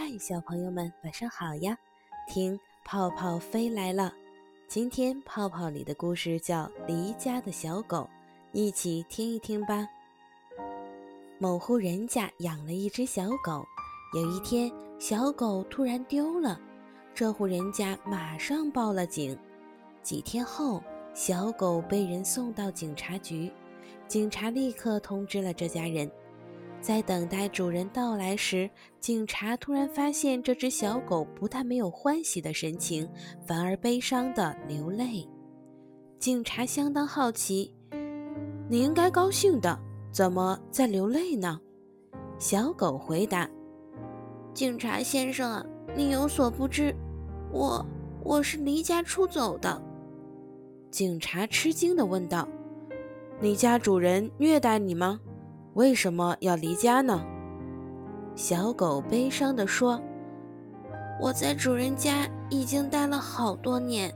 嗨，小朋友们，晚上好呀！听泡泡飞来了。今天泡泡里的故事叫《离家的小狗》，一起听一听吧。某户人家养了一只小狗，有一天，小狗突然丢了，这户人家马上报了警。几天后，小狗被人送到警察局，警察立刻通知了这家人。在等待主人到来时，警察突然发现这只小狗不但没有欢喜的神情，反而悲伤的流泪。警察相当好奇：“你应该高兴的，怎么在流泪呢？”小狗回答：“警察先生啊，你有所不知，我我是离家出走的。”警察吃惊地问道：“你家主人虐待你吗？”为什么要离家呢？小狗悲伤地说：“我在主人家已经待了好多年，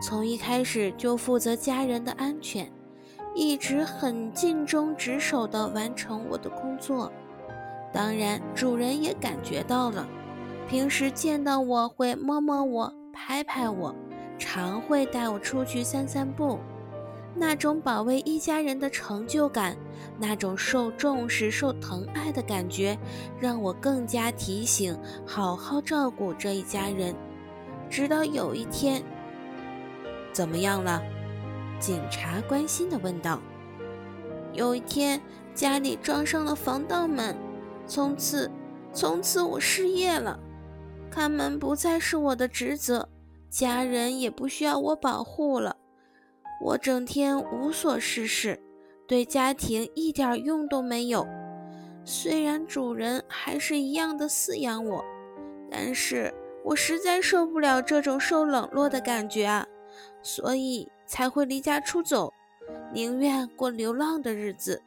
从一开始就负责家人的安全，一直很尽忠职守地完成我的工作。当然，主人也感觉到了，平时见到我会摸摸我、拍拍我，常会带我出去散散步。”那种保卫一家人的成就感，那种受重视、受疼爱的感觉，让我更加提醒好好照顾这一家人。直到有一天，怎么样了？警察关心地问道。有一天，家里装上了防盗门，从此，从此我失业了，看门不再是我的职责，家人也不需要我保护了。我整天无所事事，对家庭一点用都没有。虽然主人还是一样的饲养我，但是我实在受不了这种受冷落的感觉啊，所以才会离家出走，宁愿过流浪的日子。